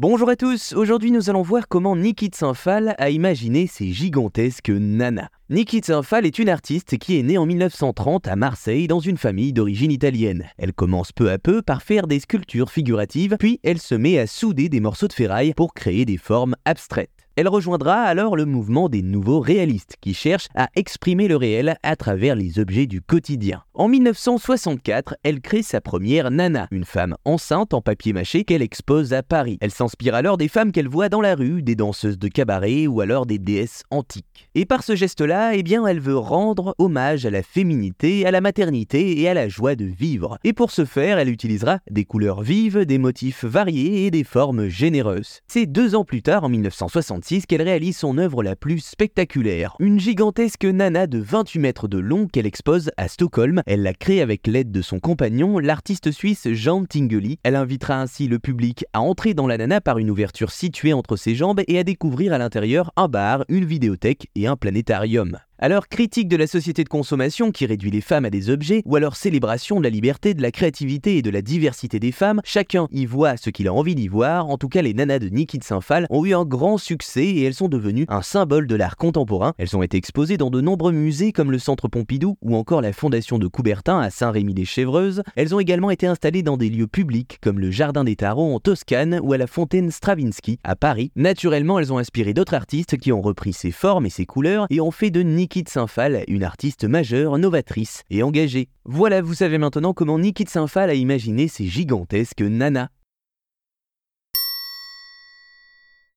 Bonjour à tous, aujourd'hui nous allons voir comment Niki Saint-Phal a imaginé ces gigantesques nanas. Niki Saint-Phal est une artiste qui est née en 1930 à Marseille dans une famille d'origine italienne. Elle commence peu à peu par faire des sculptures figuratives, puis elle se met à souder des morceaux de ferraille pour créer des formes abstraites. Elle rejoindra alors le mouvement des nouveaux réalistes qui cherchent à exprimer le réel à travers les objets du quotidien. En 1964, elle crée sa première Nana, une femme enceinte en papier mâché qu'elle expose à Paris. Elle s'inspire alors des femmes qu'elle voit dans la rue, des danseuses de cabaret ou alors des déesses antiques. Et par ce geste-là, eh bien, elle veut rendre hommage à la féminité, à la maternité et à la joie de vivre. Et pour ce faire, elle utilisera des couleurs vives, des motifs variés et des formes généreuses. C'est deux ans plus tard, en 1966, qu'elle réalise son œuvre la plus spectaculaire, une gigantesque nana de 28 mètres de long qu'elle expose à Stockholm. Elle l'a créée avec l'aide de son compagnon, l'artiste suisse Jean Tingeli. Elle invitera ainsi le public à entrer dans la nana par une ouverture située entre ses jambes et à découvrir à l'intérieur un bar, une vidéothèque et un planétarium. Alors critique de la société de consommation qui réduit les femmes à des objets, ou alors célébration de la liberté, de la créativité et de la diversité des femmes, chacun y voit ce qu'il a envie d'y voir. En tout cas, les nanas de Niki de Saint-Phal ont eu un grand succès et elles sont devenues un symbole de l'art contemporain. Elles ont été exposées dans de nombreux musées comme le Centre Pompidou ou encore la Fondation de Coubertin à Saint-Rémy-les-Chevreuses. Elles ont également été installées dans des lieux publics comme le Jardin des Tarots en Toscane ou à la Fontaine Stravinsky à Paris. Naturellement, elles ont inspiré d'autres artistes qui ont repris ces formes et ces couleurs et ont fait de Niki Niki Saint-Phal, une artiste majeure, novatrice et engagée. Voilà, vous savez maintenant comment Niki Saint-Phal a imaginé ces gigantesques nanas.